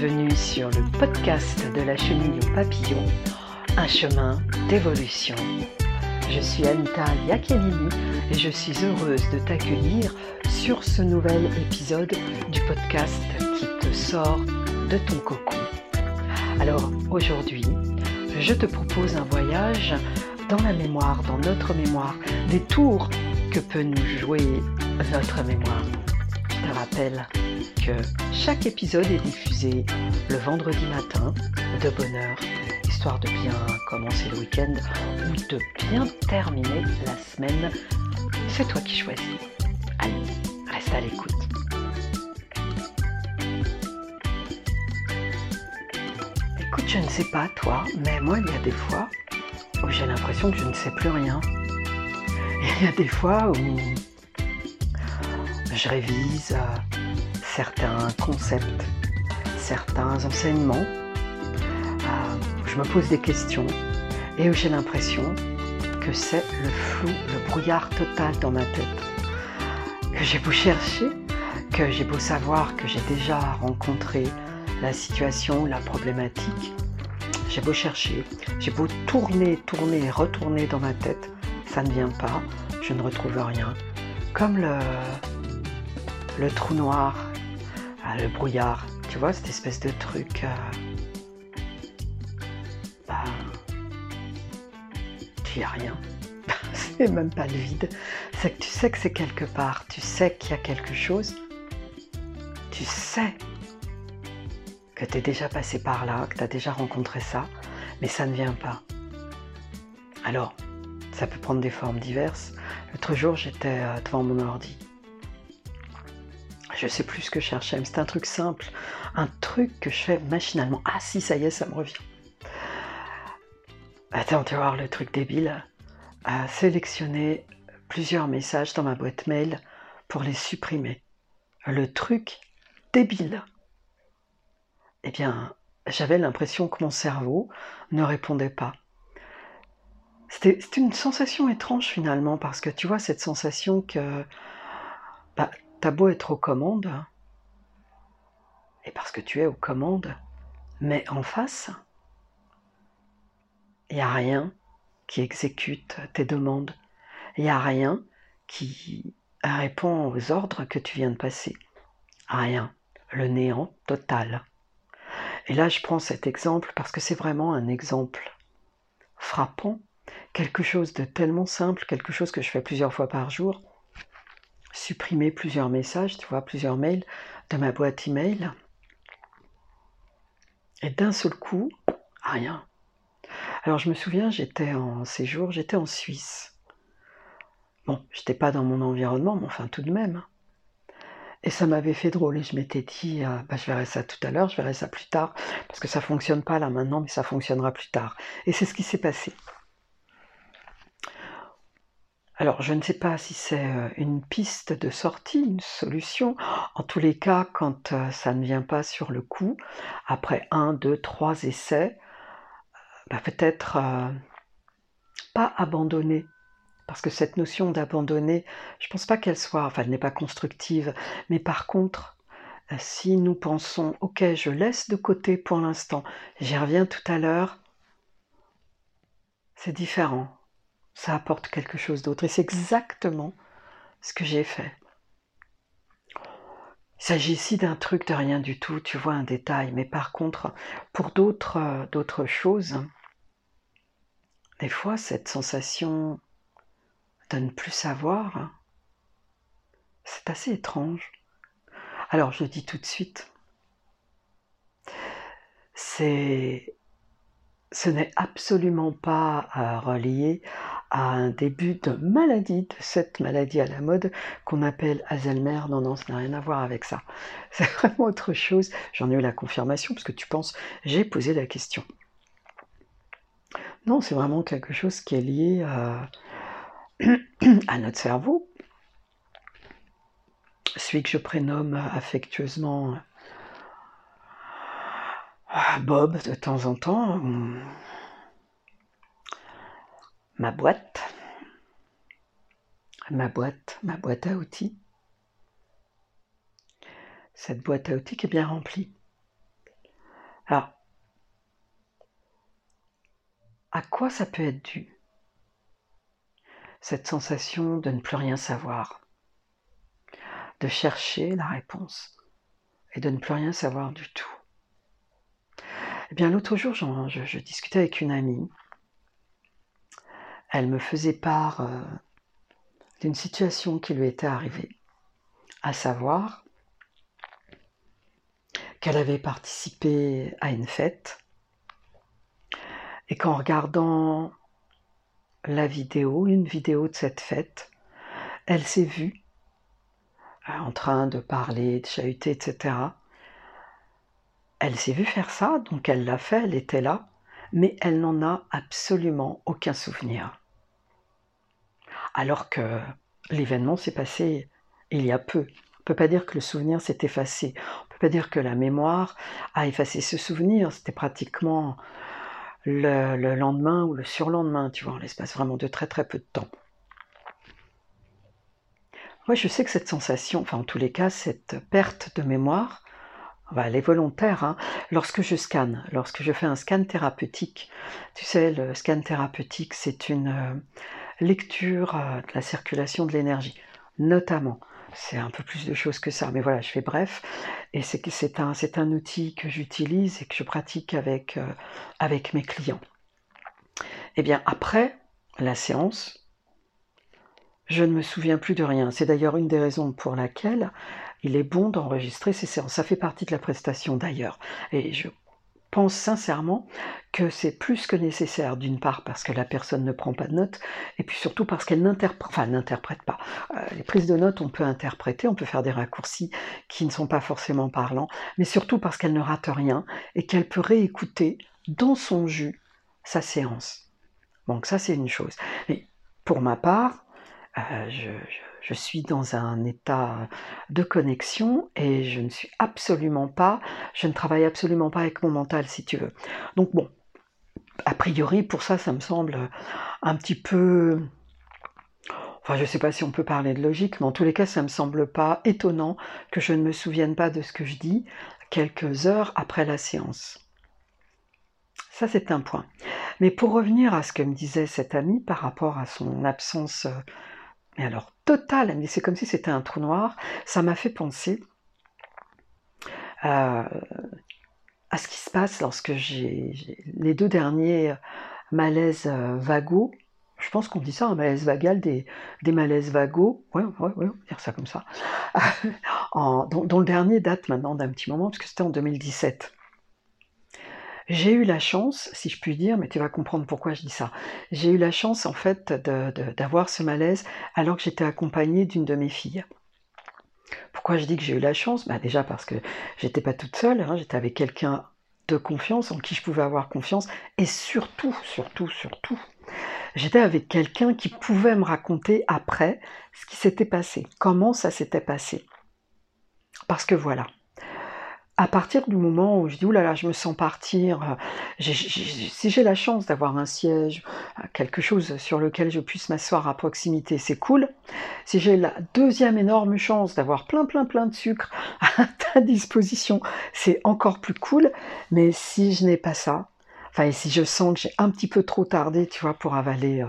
Bienvenue sur le podcast de la chenille au papillon, un chemin d'évolution. Je suis Anita Yakelili et je suis heureuse de t'accueillir sur ce nouvel épisode du podcast qui te sort de ton cocon. Alors aujourd'hui, je te propose un voyage dans la mémoire, dans notre mémoire, des tours que peut nous jouer notre mémoire. Je te rappelle que chaque épisode est diffusé le vendredi matin de bonne heure, histoire de bien commencer le week-end ou de bien terminer la semaine. C'est toi qui choisis. Allez, reste à l'écoute. Écoute, je ne sais pas toi, mais moi il y a des fois où j'ai l'impression que je ne sais plus rien. Il y a des fois où je révise euh, certains concepts, certains enseignements, euh, je me pose des questions et où j'ai l'impression que c'est le flou, le brouillard total dans ma tête. Que j'ai beau chercher, que j'ai beau savoir que j'ai déjà rencontré la situation, la problématique, j'ai beau chercher, j'ai beau tourner, tourner et retourner dans ma tête, ça ne vient pas, je ne retrouve rien. Comme le, le trou noir ah, le brouillard, tu vois, cette espèce de truc. Euh, bah, tu n'y a rien. c'est même pas le vide. C'est que tu sais que c'est quelque part. Tu sais qu'il y a quelque chose. Tu sais que tu es déjà passé par là, que tu as déjà rencontré ça, mais ça ne vient pas. Alors, ça peut prendre des formes diverses. L'autre jour, j'étais euh, devant mon ordi je sais plus ce que je cherchais, mais c'est un truc simple, un truc que je fais machinalement. Ah si, ça y est, ça me revient. Attends, tu vas voir le truc débile. À sélectionner plusieurs messages dans ma boîte mail pour les supprimer. Le truc débile. Eh bien, j'avais l'impression que mon cerveau ne répondait pas. C'était une sensation étrange finalement, parce que tu vois, cette sensation que bah, T'as beau être aux commandes, et parce que tu es aux commandes, mais en face, il n'y a rien qui exécute tes demandes. Il n'y a rien qui répond aux ordres que tu viens de passer. Rien. Le néant total. Et là, je prends cet exemple parce que c'est vraiment un exemple frappant, quelque chose de tellement simple, quelque chose que je fais plusieurs fois par jour, supprimer plusieurs messages, tu vois, plusieurs mails de ma boîte email. Et d'un seul coup, rien. Alors je me souviens, j'étais en séjour, j'étais en Suisse. Bon, j'étais pas dans mon environnement, mais enfin tout de même. Et ça m'avait fait drôle et je m'étais dit, euh, bah, je verrai ça tout à l'heure, je verrai ça plus tard, parce que ça fonctionne pas là maintenant, mais ça fonctionnera plus tard. Et c'est ce qui s'est passé. Alors, je ne sais pas si c'est euh, une piste de sortie, une solution. En tous les cas, quand euh, ça ne vient pas sur le coup, après un, deux, trois essais, bah, peut-être euh, pas abandonner. Parce que cette notion d'abandonner, je ne pense pas qu'elle soit, enfin, elle n'est pas constructive. Mais par contre, si nous pensons, ok, je laisse de côté pour l'instant, j'y reviens tout à l'heure, c'est différent ça apporte quelque chose d'autre. Et c'est exactement ce que j'ai fait. Il s'agit ici d'un truc de rien du tout, tu vois, un détail. Mais par contre, pour d'autres, euh, d'autres choses, des fois, cette sensation de ne plus savoir, c'est assez étrange. Alors, je dis tout de suite, c'est, ce n'est absolument pas euh, relié à un début de maladie, de cette maladie à la mode qu'on appelle Alzheimer. Non, non, ça n'a rien à voir avec ça. C'est vraiment autre chose. J'en ai eu la confirmation parce que tu penses, j'ai posé la question. Non, c'est vraiment quelque chose qui est lié à, à notre cerveau. Celui que je prénomme affectueusement Bob de temps en temps ma boîte, ma boîte, ma boîte à outils. Cette boîte à outils qui est bien remplie. Alors, à quoi ça peut être dû? Cette sensation de ne plus rien savoir, de chercher la réponse et de ne plus rien savoir du tout. Eh bien, l'autre jour, je, discutais avec une amie. Elle me faisait part euh, d'une situation qui lui était arrivée, à savoir qu'elle avait participé à une fête et qu'en regardant la vidéo, une vidéo de cette fête, elle s'est vue euh, en train de parler, de chahuter, etc. Elle s'est vue faire ça, donc elle l'a fait, elle était là, mais elle n'en a absolument aucun souvenir. Alors que l'événement s'est passé il y a peu. On ne peut pas dire que le souvenir s'est effacé. On ne peut pas dire que la mémoire a effacé ce souvenir. C'était pratiquement le, lendemain ou le surlendemain, tu vois, en l'espace vraiment de très très peu de temps. Moi, je sais que cette sensation, enfin en tous les cas, cette perte de mémoire, elle est volontaire. Hein. Lorsque je scanne, lorsque je fais un scan thérapeutique, tu sais, le scan thérapeutique, c'est une euh, lecture euh, de la circulation de l'énergie, notamment c'est un peu plus de choses que ça, mais voilà, je fais bref. Et c'est un, outil que j'utilise et que je pratique avec, euh, avec mes clients. Eh bien, après la séance, je ne me souviens plus de rien. C'est d'ailleurs une des raisons pour laquelle il est bon d'enregistrer ces séances. Ça fait partie de la prestation d'ailleurs. Et je pense sincèrement que c'est plus que nécessaire, d'une part parce que la personne ne prend pas de notes, et puis surtout parce qu'elle n'interprète, pas. Euh, les prises de notes, on peut interpréter, on peut faire des raccourcis qui ne sont pas forcément parlants, mais surtout parce qu'elle ne rate rien et qu'elle peut réécouter dans son jus sa séance. Donc ça, c'est une chose. Mais pour ma part, euh, je suis dans un état de connexion et je ne suis absolument pas, je ne travaille absolument pas avec mon mental si tu veux. Donc bon, a priori pour ça, ça me semble un petit peu... Enfin, je ne sais pas si on peut parler de logique, mais en tous les cas, ça ne me semble pas étonnant que je ne me souvienne pas de ce que je dis quelques heures après la séance. Ça, c'est un point. Mais pour revenir à ce que me disait cet ami par rapport à son absence mais alors total, mais c'est comme si c'était un trou noir, ça m'a fait penser euh, à ce qui se passe lorsque j'ai les deux derniers malaises euh, vagos, je pense qu'on dit ça, un malaise vagal, des, malaises vagos, ouais, ouais, ouais, on va dire ça comme ça, dont, le dernier date maintenant d'un petit moment, parce que c'était en 2017. J'ai eu la chance, si je puis dire, mais tu vas comprendre pourquoi je dis ça. J'ai eu la chance en fait d'avoir ce malaise alors que j'étais accompagnée d'une de mes filles. Pourquoi je dis que j'ai eu la chance? Bah Déjà parce que j'étais pas toute seule, hein, j'étais avec quelqu'un de confiance, en qui je pouvais avoir confiance, et surtout, surtout, surtout, j'étais avec quelqu'un qui pouvait me raconter après ce qui s'était passé, comment ça s'était passé. Parce que voilà, à partir du moment où je dis, oulala, je me sens partir, euh, si j'ai la chance d'avoir un siège, euh, quelque chose sur lequel je puisse m'asseoir à proximité, c'est cool. Si j'ai la deuxième énorme chance d'avoir plein, plein, plein de sucre à ta disposition, c'est encore plus cool. Mais si je n'ai pas ça, enfin, et si je sens que j'ai un petit peu trop tardé, tu vois, pour avaler euh,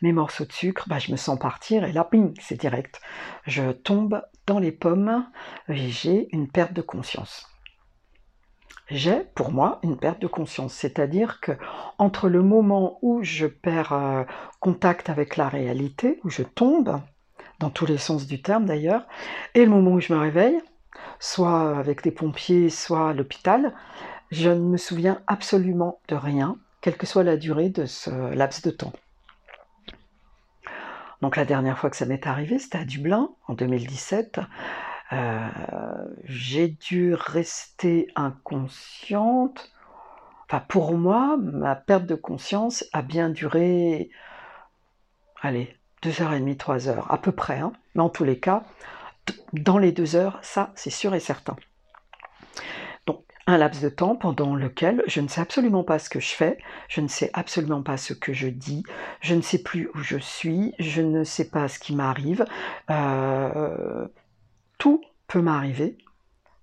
mes morceaux de sucre, bah, je me sens partir et là, ping, c'est direct. Je tombe dans les pommes et j'ai une perte de conscience j'ai pour moi une perte de conscience. C'est-à-dire que entre le moment où je perds euh, contact avec la réalité, où je tombe, dans tous les sens du terme d'ailleurs, et le moment où je me réveille, soit avec les pompiers, soit à l'hôpital, je ne me souviens absolument de rien, quelle que soit la durée de ce laps de temps. Donc la dernière fois que ça m'est arrivé, c'était à Dublin, en 2017. Euh, j'ai dû rester inconsciente. Enfin, pour moi, ma perte de conscience a bien duré, allez, deux heures et demie, trois heures, à peu près. Hein. Mais en tous les cas, dans les deux heures, ça, c'est sûr et certain. Donc, un laps de temps pendant lequel je ne sais absolument pas ce que je fais, je ne sais absolument pas ce que je dis, je ne sais plus où je suis, je ne sais pas ce qui m'arrive. Euh, tout peut m'arriver.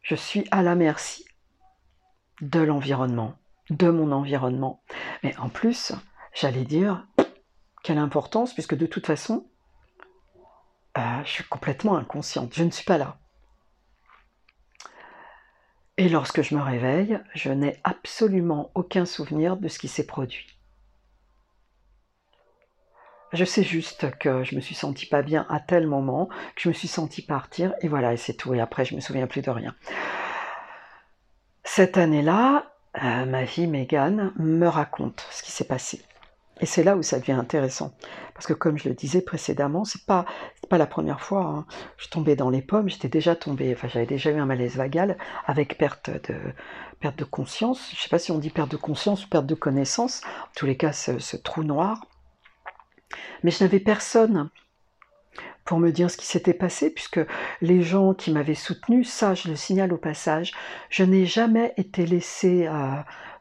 Je suis à la merci de l'environnement, de mon environnement. Mais en plus, j'allais dire, quelle importance, puisque de toute façon, euh, je suis complètement inconsciente, je ne suis pas là. Et lorsque je me réveille, je n'ai absolument aucun souvenir de ce qui s'est produit. Je sais juste que je me suis sentie pas bien à tel moment, que je me suis sentie partir, et voilà, et c'est tout. Et après, je me souviens plus de rien. Cette année-là, euh, ma fille Megan me raconte ce qui s'est passé. Et c'est là où ça devient intéressant. Parce que comme je le disais précédemment, c'est pas, pas la première fois. Hein. Je tombais dans les pommes, j'étais déjà tombée, enfin j'avais déjà eu un malaise vagal avec perte de, perte de conscience. Je sais pas si on dit perte de conscience ou perte de connaissance. En tous les cas, ce trou noir. Mais je n'avais personne pour me dire ce qui s'était passé, puisque les gens qui m'avaient soutenu, ça je le signale au passage, je n'ai jamais été laissée euh,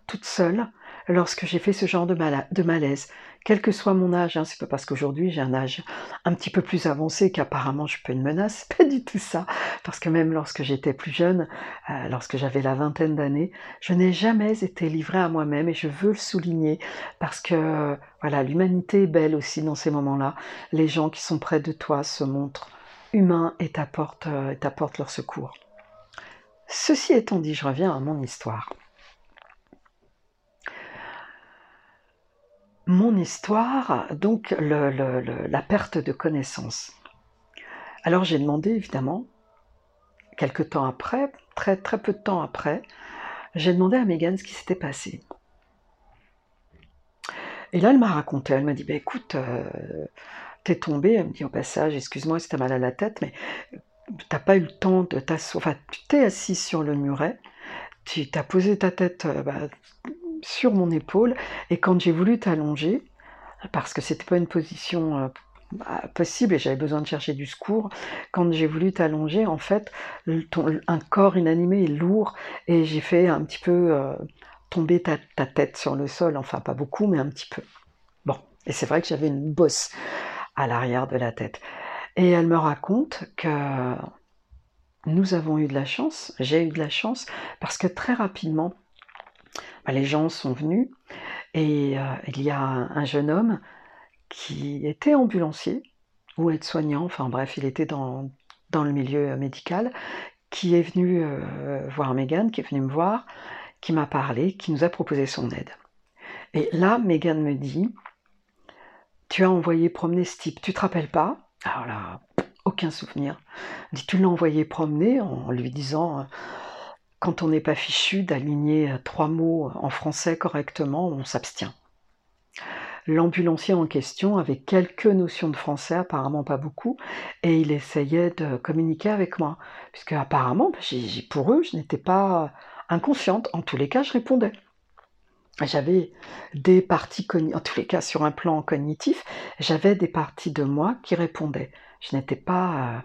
toute seule lorsque j'ai fait ce genre de, de, malaise. Quel que soit mon âge, hein, c'est pas parce qu'aujourd'hui j'ai un âge un petit peu plus avancé qu'apparemment je peux une menace, pas du tout ça. Parce que même lorsque j'étais plus jeune, euh, lorsque j'avais la vingtaine d'années, je n'ai jamais été livrée à moi-même et je veux le souligner parce que voilà, l'humanité est belle aussi dans ces moments-là. Les gens qui sont près de toi se montrent humains et t'apportent, euh, t'apportent leur secours. Ceci étant dit, je reviens à mon histoire. Mon histoire, donc la perte de connaissance. Alors j'ai demandé évidemment, quelques temps après, très très peu de temps après, j'ai demandé à Megan ce qui s'était passé. Et là, elle m'a raconté, elle m'a dit, bah, écoute, euh, t'es tombée, elle me dit au passage, excuse-moi si t'as mal à la tête, mais t'as pas eu le temps de t'asseoir, enfin, tu t'es assis sur le muret, tu t'as posé ta tête euh, bah, sur mon épaule et quand j'ai voulu t'allonger, parce que c'était pas une position euh, bah, possible et j'avais besoin de chercher du secours, quand j'ai voulu t'allonger, en fait, un corps inanimé est lourd et j'ai fait un petit peu euh, tomber ta, ta, tête sur le sol, enfin pas beaucoup, mais un petit peu. Bon, et c'est vrai que j'avais une bosse à l'arrière de la tête. Et elle me raconte que nous avons eu de la chance, j'ai eu de la chance, parce que très rapidement, bah, les gens sont venus et euh, il y a un, jeune homme qui était ambulancier ou aide-soignant, enfin bref, il était dans, dans le milieu médical, qui est venu euh, voir Megan, qui est venu me voir, qui m'a parlé, qui nous a proposé son aide. Et là, Megan me dit, tu as envoyé promener ce type, tu te rappelles pas? Alors là, aucun souvenir. dit, tu l'as envoyé promener en lui disant, quand on n'est pas fichu d'aligner euh, trois mots en français correctement, on s'abstient. L'ambulancier en question avait quelques notions de français, apparemment pas beaucoup, et il essayait de communiquer avec moi, puisque apparemment, bah, pour eux, je n'étais pas inconsciente. En tous les cas, je répondais. J'avais des parties, en tous les cas sur un plan cognitif, j'avais des parties de moi qui répondaient. Je n'étais pas euh,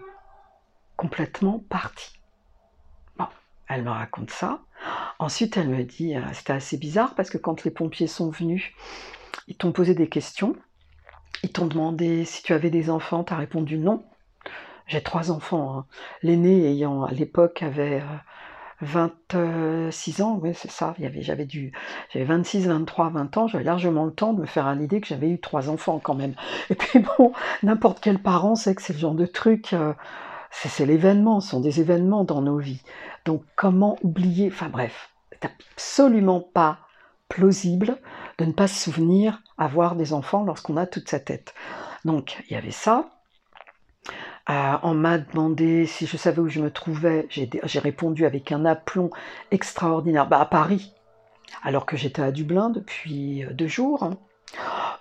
complètement partie. Elle me raconte ça. Ensuite, elle me dit, euh, c'était assez bizarre parce que quand les pompiers sont venus, ils t'ont posé des questions. Ils t'ont demandé si tu avais des enfants, tu as répondu non. J'ai trois enfants. Hein. L'aîné ayant à l'époque avait 26 euh, ans, oui c'est ça, j'avais j'avais 26, 23, 20 ans, j'avais largement le temps de me faire à l'idée que j'avais eu trois enfants quand même. Et puis bon, n'importe quel parent sait que c'est le genre de truc, euh, c'est l'événement, ce sont des événements dans nos vies. Donc comment oublier, enfin bref, c'est absolument pas plausible de ne pas se souvenir avoir des enfants lorsqu'on a toute sa tête. Donc il y avait ça. Euh, on m'a demandé si je savais où je me trouvais. J'ai répondu avec un aplomb extraordinaire. Bah, à Paris, alors que j'étais à Dublin depuis euh, deux jours. Hein.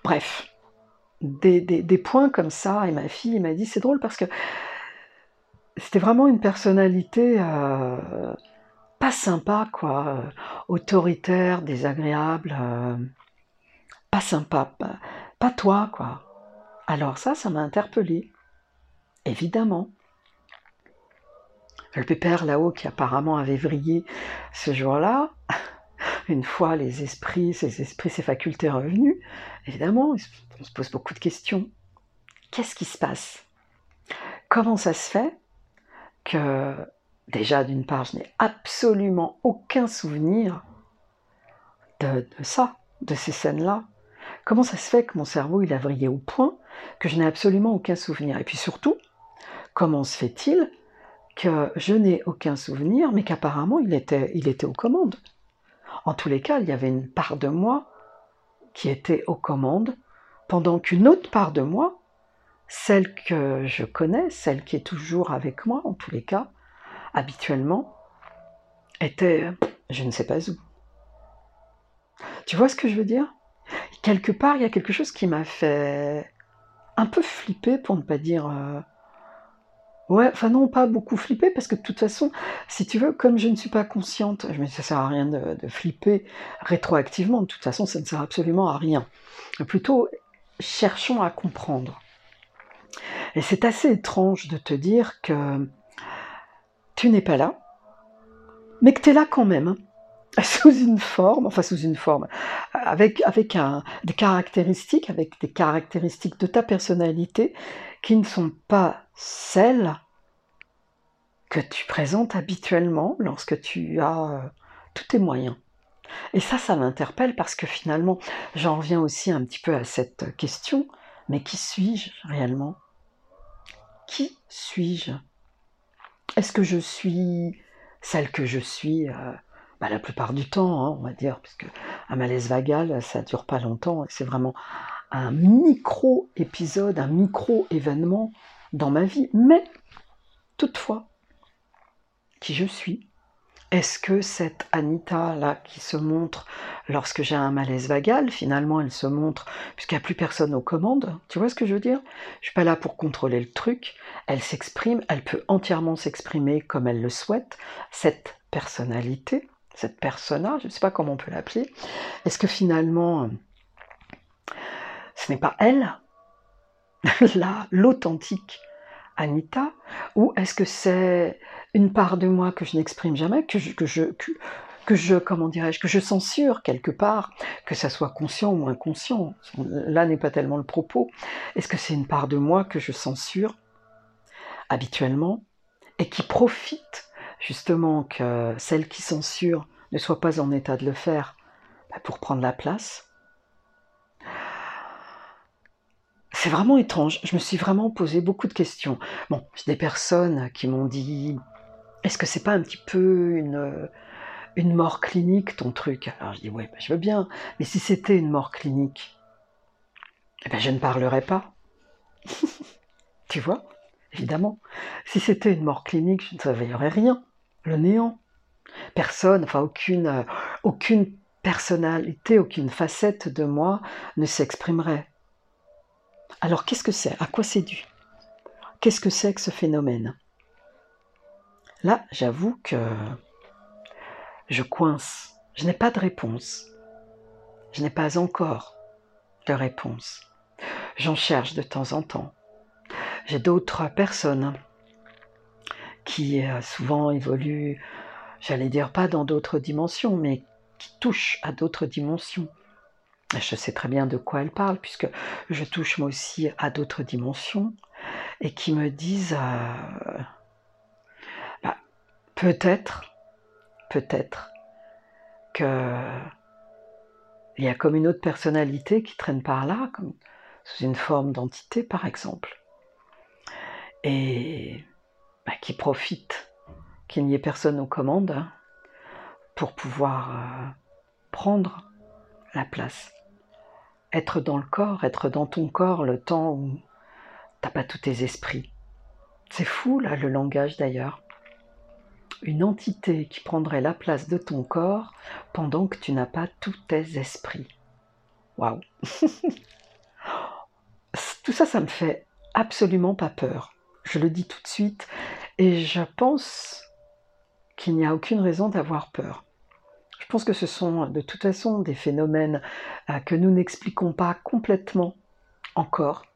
Bref, des, des, points comme ça. Et ma fille m'a dit c'est drôle parce que c'était vraiment une personnalité euh, pas sympa, quoi, autoritaire, désagréable, euh, pas sympa, pas, toi, quoi. Alors ça, ça m'a interpellée, évidemment. Le pépère là-haut qui apparemment avait vrillé ce jour-là, une fois les esprits, ses esprits, ses facultés revenus, évidemment, on se pose beaucoup de questions. Qu'est-ce qui se passe? Comment ça se fait? Que déjà d'une part, je n'ai absolument aucun souvenir de, ça, de ces scènes-là. Comment ça se fait que mon cerveau il a vrillé au point que je n'ai absolument aucun souvenir? Et puis surtout, comment se fait-il que je n'ai aucun souvenir, mais qu'apparemment il était, il était aux commandes? En tous les cas, il y avait une part de moi qui était aux commandes, pendant qu'une autre part de moi, celle que je connais, celle qui est toujours avec moi en tous les cas, habituellement, était je ne sais pas où. Tu vois ce que je veux dire? Quelque part, il y a quelque chose qui m'a fait un peu flipper, pour ne pas dire... Euh, ouais, enfin non, pas beaucoup flipper, parce que de toute façon, si tu veux, comme je ne suis pas consciente, je ça sert à rien de flipper rétroactivement, de toute façon, ça ne sert absolument à rien. Plutôt, cherchons à comprendre. Et c'est assez étrange de te dire que tu n'es pas là, mais que tu es là quand même, sous une forme, enfin sous une forme, avec, avec des caractéristiques, avec des caractéristiques de ta personnalité qui ne sont pas celles que tu présentes habituellement lorsque tu as euh, tous tes moyens. Et ça, ça m'interpelle parce que finalement, j'en reviens aussi un petit peu à cette question, mais qui suis-je réellement? Qui suis-je? Est-ce que je suis celle que je suis euh, bah, la plupart du temps, hein, on va dire, puisque un malaise vagal, ça dure pas longtemps, c'est vraiment un micro-épisode, un micro-événement dans ma vie, mais toutefois, qui je suis, est-ce que cette Anita-là qui se montre lorsque j'ai un malaise vagal, finalement elle se montre puisqu'il n'y a plus personne aux commandes Tu vois ce que je veux dire? Je suis pas là pour contrôler le truc. Elle s'exprime, elle peut entièrement s'exprimer comme elle le souhaite. Cette personnalité, cette persona, je ne sais pas comment on peut l'appeler, est-ce que finalement ce n'est pas elle, l'authentique Anita, ou est-ce que c'est une part de moi que je n'exprime jamais, que je, que je, que, je que je censure quelque part, que ça soit conscient ou inconscient. Là n'est pas tellement le propos. Est-ce que c'est une part de moi que je censure habituellement et qui profite justement que celle qui censure ne soit pas en état de le faire bah, pour prendre la place? C'est vraiment étrange. Je me suis vraiment posé beaucoup de questions. Bon, des personnes qui m'ont dit est-ce que c'est pas un petit peu une, une mort clinique ton truc? Alors je dis oui, bah, je veux bien. Mais si c'était une mort clinique, eh ben, je ne parlerais pas. tu vois? Évidemment. Si c'était une mort clinique, je ne surveillerais rien. Le néant. Personne, enfin aucune, aucune personnalité, aucune facette de moi ne s'exprimerait. Alors qu'est-ce que c'est? À quoi c'est dû? Qu'est-ce que c'est que ce phénomène? Là, j'avoue que je coince. Je n'ai pas de réponse. Je n'ai pas encore de réponse. J'en cherche de temps en temps. J'ai d'autres personnes qui euh, souvent évoluent, j'allais dire pas dans d'autres dimensions, mais qui touchent à d'autres dimensions. Je sais très bien de quoi elle parle, puisque je touche moi aussi à d'autres dimensions, et qui me disent euh, peut-être, peut-être que il y a comme une autre personnalité qui traîne par là, sous une forme d'entité par exemple, et bah, qui profite qu'il n'y ait personne aux commandes hein, pour pouvoir euh, prendre la place être dans le corps, être dans ton corps le temps où t'as pas tous tes esprits. C'est fou là le langage d'ailleurs. Une entité qui prendrait la place de ton corps pendant que tu n'as pas tous tes esprits. Waouh Tout ça, ça me fait absolument pas peur. Je le dis tout de suite et je pense qu'il n'y a aucune raison d'avoir peur. Je pense que ce sont de toute façon des phénomènes euh, que nous n'expliquons pas complètement encore,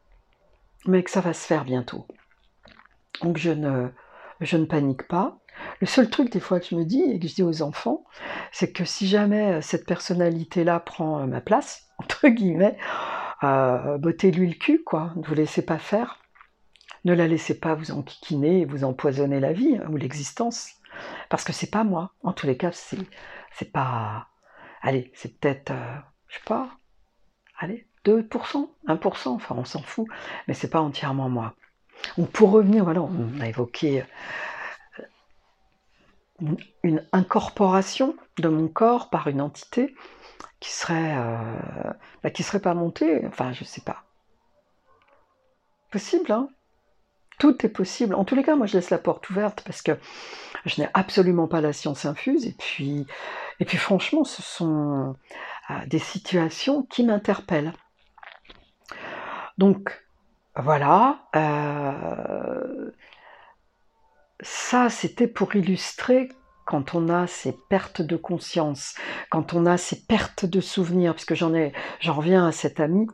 mais que ça va se faire bientôt. Donc je ne, je ne panique pas. Le seul truc des fois que je me dis et que je dis aux enfants, c'est que si jamais euh, cette personnalité-là prend euh, ma place, entre guillemets, euh, bottez-lui le cul, quoi. Ne vous laissez pas faire. Ne la laissez pas vous enquiquiner et vous empoisonner la vie hein, ou l'existence. Parce que c'est pas moi. En tous les cas, c'est c'est pas allez, c'est peut-être, je sais pas, allez, 2%, 1%, enfin on s'en fout, mais c'est pas entièrement moi. Donc pour revenir, voilà, on a évoqué une incorporation de mon corps par une entité qui serait, euh, bah, qui serait pas montée, enfin je sais pas. Possible, hein Tout est possible. En tous les cas, moi je laisse la porte ouverte parce que je n'ai absolument pas la science infuse et puis, et puis franchement, ce sont euh, des situations qui m'interpellent. Donc voilà, euh, ça c'était pour illustrer quand on a ces pertes de conscience, quand on a ces pertes de souvenirs, puisque j'en ai, j'en reviens à cet ami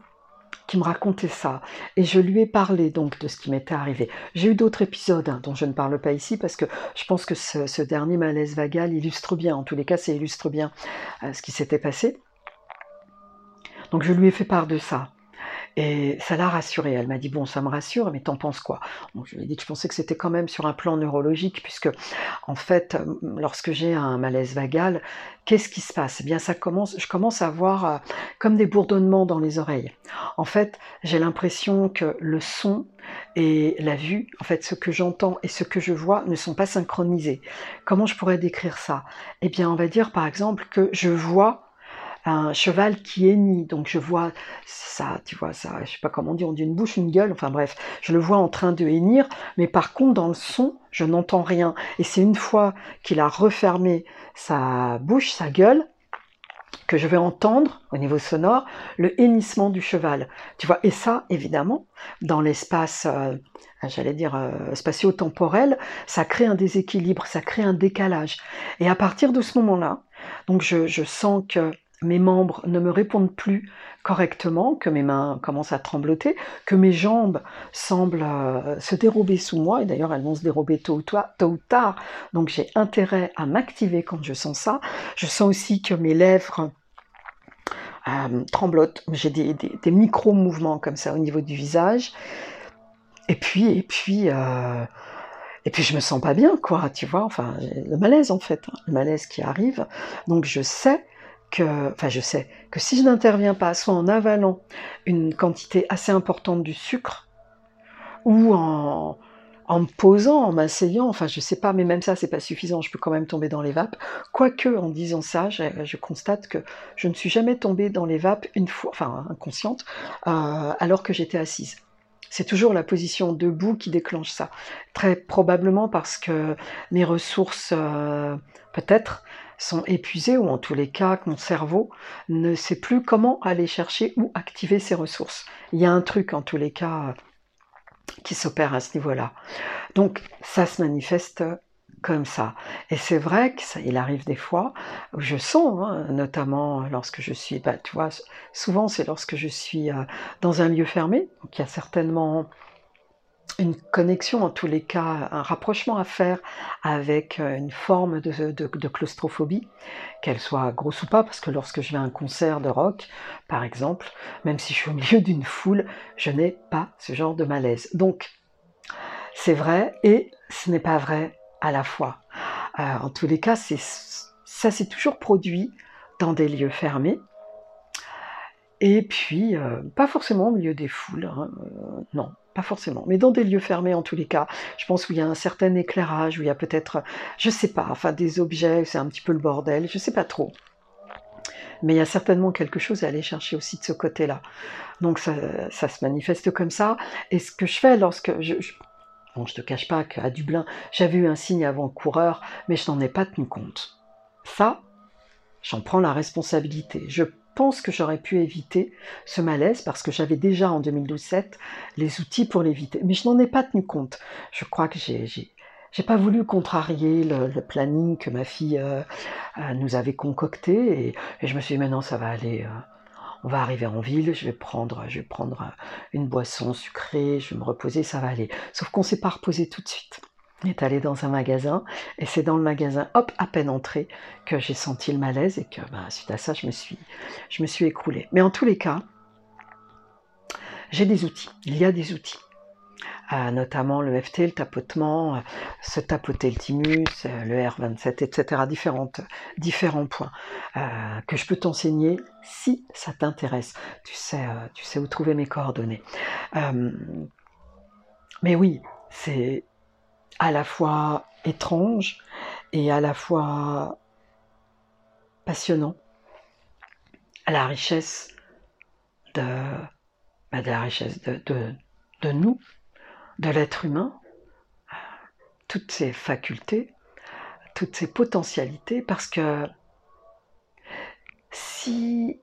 qui me racontait ça, et je lui ai parlé donc de ce qui m'était arrivé. J'ai eu d'autres épisodes hein, dont je ne parle pas ici parce que je pense que ce, dernier malaise vagal illustre bien, en tous les cas, ça illustre bien euh, ce qui s'était passé. Donc je lui ai fait part de ça. Et ça l'a rassurée. Elle m'a dit Bon, ça me rassure, mais t'en penses quoi? Donc, Je lui ai dit que je pensais que c'était quand même sur un plan neurologique, puisque, en fait, euh, lorsque j'ai un malaise vagal, qu'est-ce qui se passe? Eh bien, ça commence, je commence à avoir euh, comme des bourdonnements dans les oreilles. En fait, j'ai l'impression que le son et la vue, en fait, ce que j'entends et ce que je vois ne sont pas synchronisés. Comment je pourrais décrire ça? Eh bien, on va dire par exemple que je vois un cheval qui hennit. Donc je vois ça, tu vois ça, je sais pas comment on dit, on dit une bouche, une gueule, enfin bref, je le vois en train de hennir, mais par contre dans le son, je n'entends rien. Et c'est une fois qu'il a refermé sa bouche, sa gueule, que je vais entendre au niveau sonore le hennissement du cheval. Tu vois, et ça, évidemment, dans l'espace, euh, j'allais dire euh, spatio-temporel, ça crée un déséquilibre, ça crée un décalage. Et à partir de ce moment-là, donc je sens que mes membres ne me répondent plus correctement, que mes mains commencent à trembloter, que mes jambes semblent euh, se dérober sous moi, et d'ailleurs elles vont se dérober tôt ou, tard, donc j'ai intérêt à m'activer quand je sens ça. Je sens aussi que mes lèvres euh, tremblotent, j'ai des, micro-mouvements comme ça au niveau du visage, et puis, et puis, euh, et puis je me sens pas bien, quoi, tu vois, enfin, le malaise en fait, hein, le malaise qui arrive, donc je sais que, enfin je sais, que si je n'interviens pas, soit en avalant une quantité assez importante du sucre, ou en, en me posant, en m'asseyant, enfin je sais pas, mais même ça c'est pas suffisant, je peux quand même tomber dans les vapes. Quoique en disant ça, je, constate que je ne suis jamais tombée dans les vapes une fois, enfin inconsciente, euh, alors que j'étais assise. C'est toujours la position debout qui déclenche ça. Très probablement parce que mes ressources, euh, peut-être, sont épuisés ou en tous les cas que mon cerveau ne sait plus comment aller chercher ou activer ses ressources. Il y a un truc en tous les cas qui s'opère à ce niveau-là. Donc ça se manifeste comme ça. Et c'est vrai qu'il arrive des fois je sens, hein, notamment lorsque je suis, bah, tu vois, souvent c'est lorsque je suis euh, dans un lieu fermé, donc il y a certainement une connexion, en tous les cas, un rapprochement à faire avec euh, une forme de, claustrophobie, qu'elle soit grosse ou pas, parce que lorsque je vais à un concert de rock, par exemple, même si je suis au milieu d'une foule, je n'ai pas ce genre de malaise. Donc, c'est vrai et ce n'est pas vrai à la fois. Euh, en tous les cas, ça s'est toujours produit dans des lieux fermés. Et puis, euh, pas forcément au milieu des foules, hein, non, pas forcément, mais dans des lieux fermés en tous les cas. Je pense où il y a un certain éclairage, où il y a peut-être, je sais pas, enfin des objets, c'est un petit peu le bordel, je sais pas trop. Mais il y a certainement quelque chose à aller chercher aussi de ce côté-là. Donc ça, se manifeste comme ça. Et ce que je fais lorsque je, je bon, je te cache pas qu'à Dublin, j'avais eu un signe avant-coureur, mais je n'en ai pas tenu compte. Ça, j'en prends la responsabilité. Je pense que j'aurais pu éviter ce malaise parce que j'avais déjà en 2017 les outils pour l'éviter. Mais je n'en ai pas tenu compte. Je crois que j'ai, j'ai, pas voulu contrarier le, planning que ma fille euh, euh, nous avait concocté et, je me suis dit maintenant ça va aller. Euh, on va arriver en ville, je vais prendre, je vais prendre une boisson sucrée, je vais me reposer, ça va aller. Sauf qu'on s'est pas reposé tout de suite est allé dans un magasin et c'est dans le magasin, hop, à peine entré, que j'ai senti le malaise et que bah, suite à ça, je me suis, je me suis écroulée. Mais en tous les cas, j'ai des outils. Il y a des outils. euh, notamment le FT, le tapotement, euh, se tapoter le thymus, le R27, etc. Différents points que je peux t'enseigner si ça t'intéresse. Tu sais, tu sais où trouver mes coordonnées. mais oui, c'est à la fois étrange et à la fois passionnant. La richesse de, bah, la richesse de, de, nous, de l'être humain, toutes ses facultés, toutes ses potentialités, parce que si,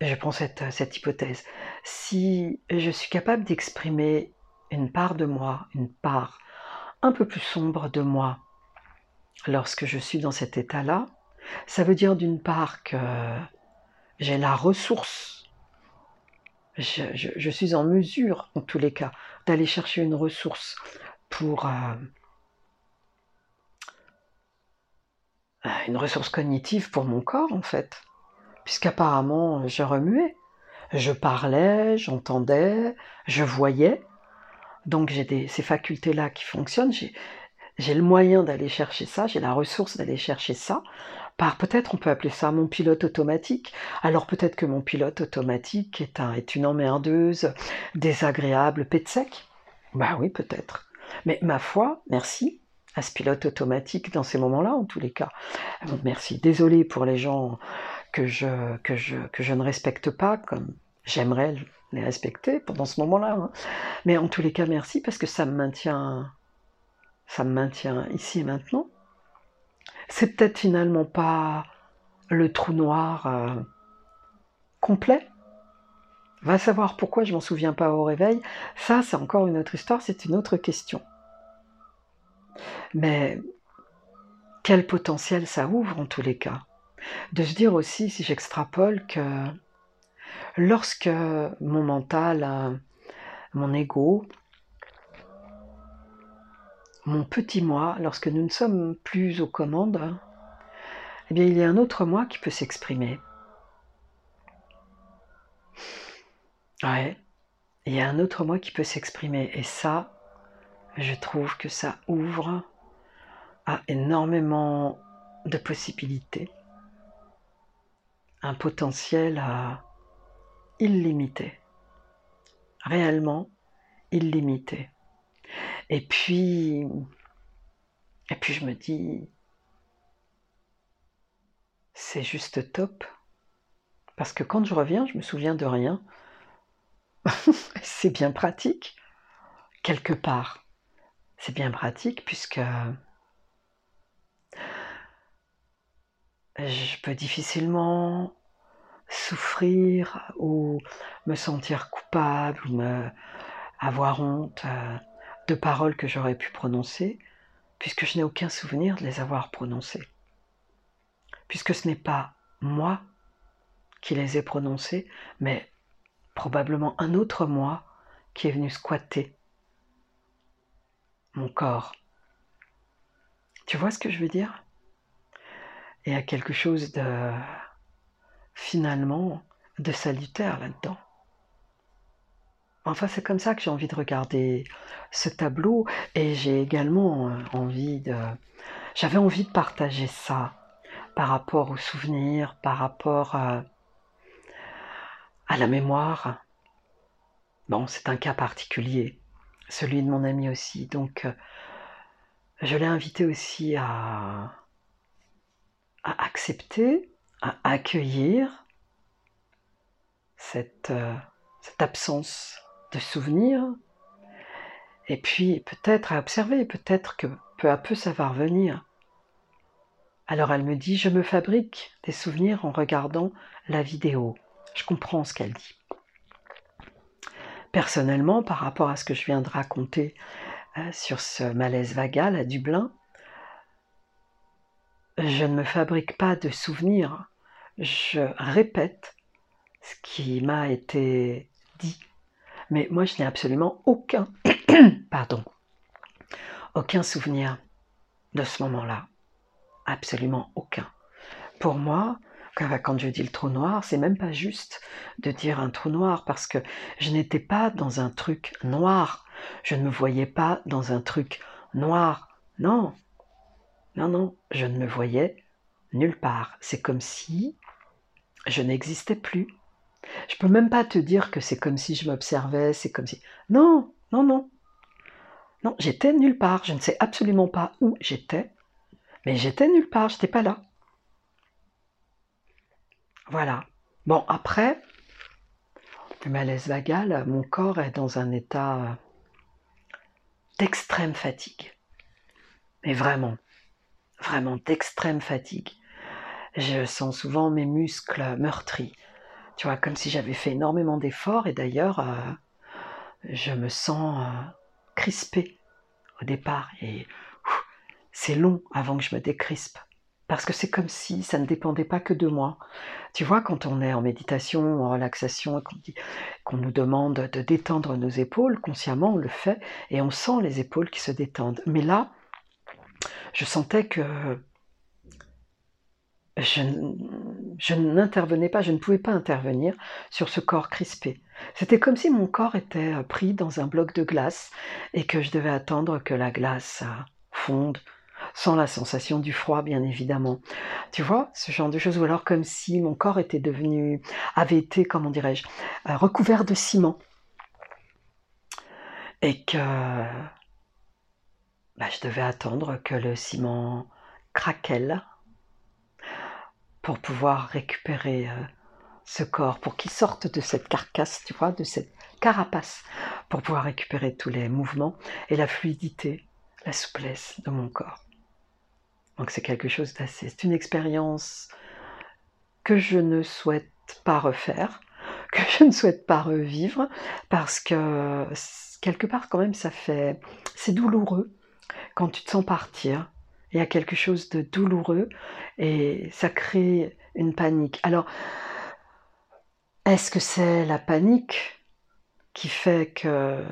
je prends cette, cette hypothèse, si je suis capable d'exprimer une part de moi, une part un peu plus sombre de moi, lorsque je suis dans cet état-là, ça veut dire d'une part que j'ai la ressource, je, suis en mesure, en tous les cas, d'aller chercher une ressource pour euh, une ressource cognitive pour mon corps, en fait, puisqu'apparemment je remuais, je parlais, j'entendais, je voyais, donc j'ai ces facultés-là qui fonctionnent, j'ai le moyen d'aller chercher ça, j'ai la ressource d'aller chercher ça, par peut-être on peut appeler ça mon pilote automatique. Alors peut-être que mon pilote automatique est, un, une emmerdeuse, désagréable, pète sec. Bah oui, peut-être. Mais ma foi, merci à ce pilote automatique dans ces moments-là, en tous les cas. merci. Désolé pour les gens que je, que je ne respecte pas, comme j'aimerais les respecter pendant ce moment-là. Hein. Mais en tous les cas, merci parce que ça me maintient, ça me maintient ici et maintenant c'est peut-être finalement pas le trou noir euh, complet. Va savoir pourquoi je m'en souviens pas au réveil. Ça, c'est encore une autre histoire, c'est une autre question. Mais quel potentiel ça ouvre en tous les cas? De se dire aussi, si j'extrapole, que lorsque mon mental, mon ego, mon petit moi, lorsque nous ne sommes plus aux commandes, eh bien, il y a un autre moi qui peut s'exprimer. Ouais, il y a un autre moi qui peut s'exprimer. Et ça, je trouve que ça ouvre à énormément de possibilités. Un potentiel illimité. Réellement illimité. Et puis, et puis je me dis, c'est juste top. Parce que quand je reviens, je me souviens de rien. c'est bien pratique, quelque part. C'est bien pratique puisque je peux difficilement souffrir ou me sentir coupable ou me avoir honte euh, de paroles que j'aurais pu prononcer, puisque je n'ai aucun souvenir de les avoir prononcées. Puisque ce n'est pas moi qui les ai prononcées, mais probablement un autre moi qui est venu squatter mon corps. Tu vois ce que je veux dire? Il y a quelque chose de finalement de salutaire là-dedans. Enfin, c'est comme ça que j'ai envie de regarder ce tableau et j'ai également euh, envie de... J'avais envie de partager ça par rapport aux souvenirs, par rapport à, la mémoire. Bon, c'est un cas particulier, celui de mon ami aussi. Donc, euh, je l'ai invité aussi à accepter, à accueillir cette, euh, absence de souvenirs, et puis peut-être à observer, peut-être que peu à peu ça va revenir. Alors elle me dit, je me fabrique des souvenirs en regardant la vidéo. Je comprends ce qu'elle dit. Personnellement, par rapport à ce que je viens de raconter euh, sur ce malaise vagal à Dublin, je ne me fabrique pas de souvenirs, je répète ce qui m'a été dit mais moi, je n'ai absolument aucun, pardon, aucun souvenir de ce moment-là. Absolument aucun. Pour moi, quand je dis le trou noir, c'est même pas juste de dire un trou noir parce que je n'étais pas dans un truc noir. Je ne me voyais pas dans un truc noir. Non. Non, non, je ne me voyais nulle part. C'est comme si je n'existais plus. Je peux même pas te dire que c'est comme si je m'observais, c'est comme si. Non, non, non. Non, j'étais nulle part. Je ne sais absolument pas où j'étais, mais j'étais nulle part, j'étais pas là. Voilà. Bon, après, le malaise vagal, mon corps est dans un état d'extrême fatigue. Mais vraiment, vraiment d'extrême fatigue. Je sens souvent mes muscles meurtris. Tu vois, comme si j'avais fait énormément d'efforts et d'ailleurs, euh, je me sens euh, crispée au départ et c'est long avant que je me décrispe parce que c'est comme si ça ne dépendait pas que de moi. Tu vois, quand on est en méditation, en relaxation, qu'on nous demande de détendre nos épaules, consciemment on le fait et on sent les épaules qui se détendent. Mais là, je sentais que je, je n'intervenais pas, je ne pouvais pas intervenir sur ce corps crispé. C'était comme si mon corps était pris dans un bloc de glace et que je devais attendre que la glace fonde, sans la sensation du froid, bien évidemment. Tu vois, ce genre de choses, ou alors comme si mon corps était devenu, avait été, comment dirais-je, euh, recouvert de ciment. Et que bah, je devais attendre que le ciment craquelle pour pouvoir récupérer euh, ce corps, pour qu'il sorte de cette carcasse, tu vois, de cette carapace, pour pouvoir récupérer tous les mouvements et la fluidité, la souplesse de mon corps. Donc c'est quelque chose d'assez... C'est une expérience que je ne souhaite pas refaire, que je ne souhaite pas revivre, parce que quelque part quand même ça fait... C'est douloureux quand tu te sens partir. Il y a quelque chose de douloureux et ça crée une panique. Alors, est-ce que c'est la panique qui fait que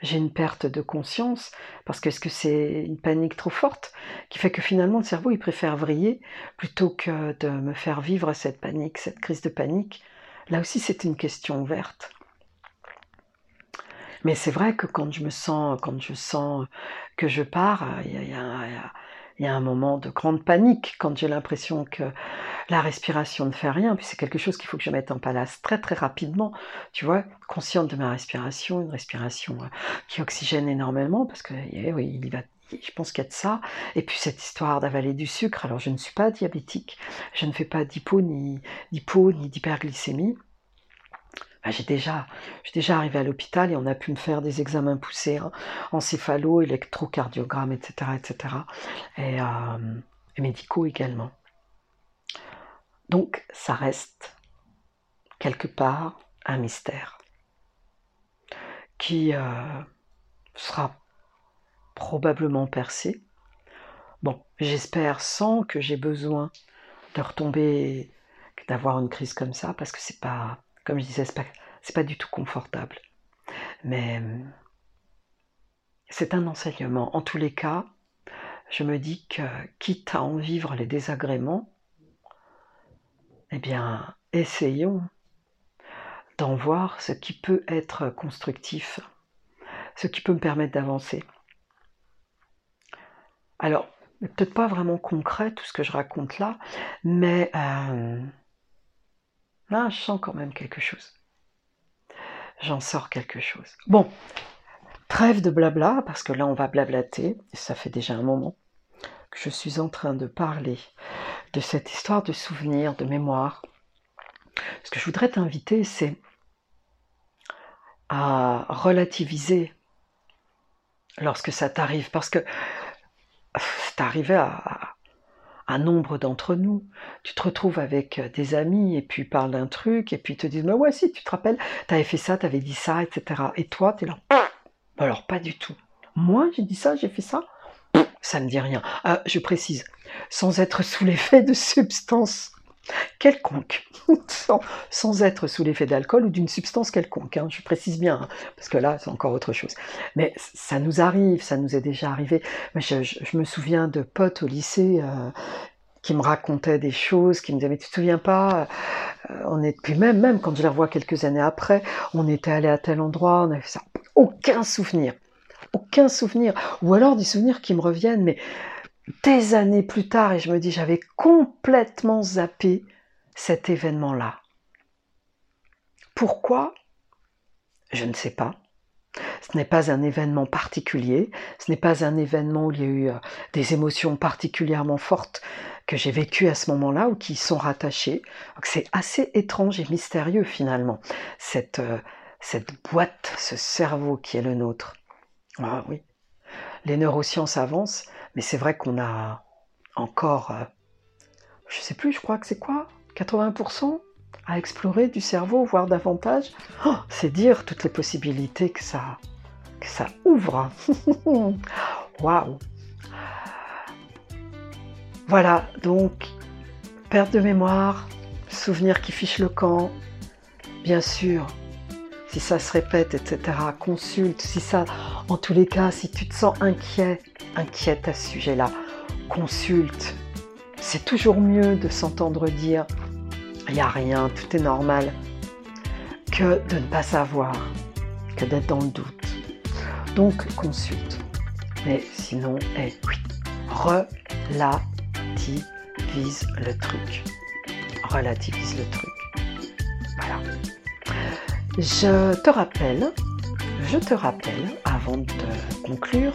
j'ai une perte de conscience? Parce que est-ce que c'est une panique trop forte qui fait que finalement le cerveau il préfère vriller plutôt que de me faire vivre cette panique, cette crise de panique? Là aussi c'est une question ouverte. Mais c'est vrai que quand je me sens, quand je sens que je pars, il y a, y un moment de grande panique quand j'ai l'impression que la respiration ne fait rien, puis c'est quelque chose qu'il faut que je mette en place très très rapidement, tu vois, consciente de ma respiration, une respiration euh, qui oxygène énormément, parce que eh oui, il va je pense qu'il y a de ça. Et puis cette histoire d'avaler du sucre. Alors je ne suis pas diabétique, je ne fais pas d'hypo ni d'hypo ni d'hyperglycémie. Bah, j'ai déjà, déjà arrivé à l'hôpital et on a pu me faire des examens poussés, encéphalo, électrocardiogramme, etc., etc., et, euh, et médicaux également. Donc, ça reste quelque part un mystère qui euh, sera probablement percé. Bon, j'espère sans que j'ai besoin de retomber, d'avoir une crise comme ça, parce que c'est pas comme je disais, c'est pas, pas du tout confortable. Mais c'est un enseignement. En tous les cas, je me dis que quitte à en vivre les désagréments, eh bien, essayons d'en voir ce qui peut être constructif, ce qui peut me permettre d'avancer. Alors, peut-être pas vraiment concret tout ce que je raconte là, mais euh, Là, je sens quand même quelque chose. J'en sors quelque chose. Bon, trêve de blabla, parce que là, on va blablater. Ça fait déjà un moment que je suis en train de parler de cette histoire de souvenir, de mémoire. Ce que je voudrais t'inviter, c'est à relativiser lorsque ça t'arrive, parce que c'est arrivé à, un nombre d'entre nous. Tu te retrouves avec euh, des amis et puis parles d'un truc et puis ils te disent Mais ouais, si, tu te rappelles, t'avais fait ça, t'avais dit ça, etc. Et toi, t'es là. Alors, pas du tout. Moi, j'ai dit ça, j'ai fait ça? Ça ne dit rien. Ah, je précise, sans être sous l'effet de substances quelconque, sans, être sous l'effet d'alcool ou d'une substance quelconque. Hein, je précise bien, hein, parce que là, c'est encore autre chose. Mais ça nous arrive, ça nous est déjà arrivé. je, me souviens de potes au lycée, euh, qui me racontaient des choses, qui me disaient mais tu te souviens pas, euh, on est puis même même quand je les revois quelques années après, on était allé à tel endroit, on avait ça, aucun souvenir, aucun souvenir, ou alors des souvenirs qui me reviennent, mais des années plus tard, et je me dis j'avais complètement zappé cet événement-là. Pourquoi? Je ne sais pas. Ce n'est pas un événement particulier, ce n'est pas un événement où il y a eu euh, des émotions particulièrement fortes que j'ai vécues à ce moment-là ou qui sont rattachées. C'est assez étrange et mystérieux finalement, cette, euh, cette boîte, ce cerveau qui est le nôtre. Ah oui, les neurosciences avancent, mais c'est vrai qu'on a encore, euh, je sais plus, je crois que c'est quoi 80% à explorer du cerveau, voire davantage. Oh, c'est dire toutes les possibilités que ça, que ça ouvre. Waouh Voilà, donc, perte de mémoire, souvenir qui fiche le camp, bien sûr, si ça se répète, etc., consulte, si ça, en tous les cas, si tu te sens inquiet, inquiète à ce sujet-là, consulte. C'est toujours mieux de s'entendre dire il n'y a rien, tout est normal, que de ne pas savoir, que d'être dans le doute. Donc consulte. Mais sinon, eh, oui, relativise le truc. Relativise le truc. Voilà. Je te rappelle, je te rappelle, avant de conclure,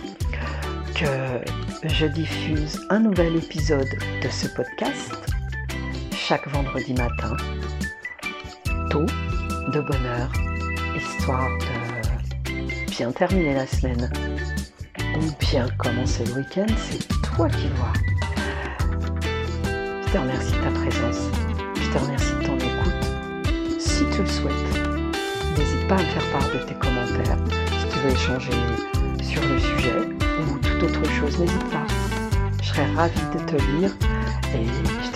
que je diffuse un nouvel épisode de ce podcast chaque vendredi matin, tôt, de bonne heure, histoire de bien terminer la semaine ou bien commencer le week-end, c'est toi qui vois. Je te remercie de ta présence, je te remercie de ton écoute. Si tu le souhaites, n'hésite pas à me faire part de tes commentaires. Tu veux échanger sur le sujet ou toute autre chose, n'hésite pas. Je serais ravie de te lire et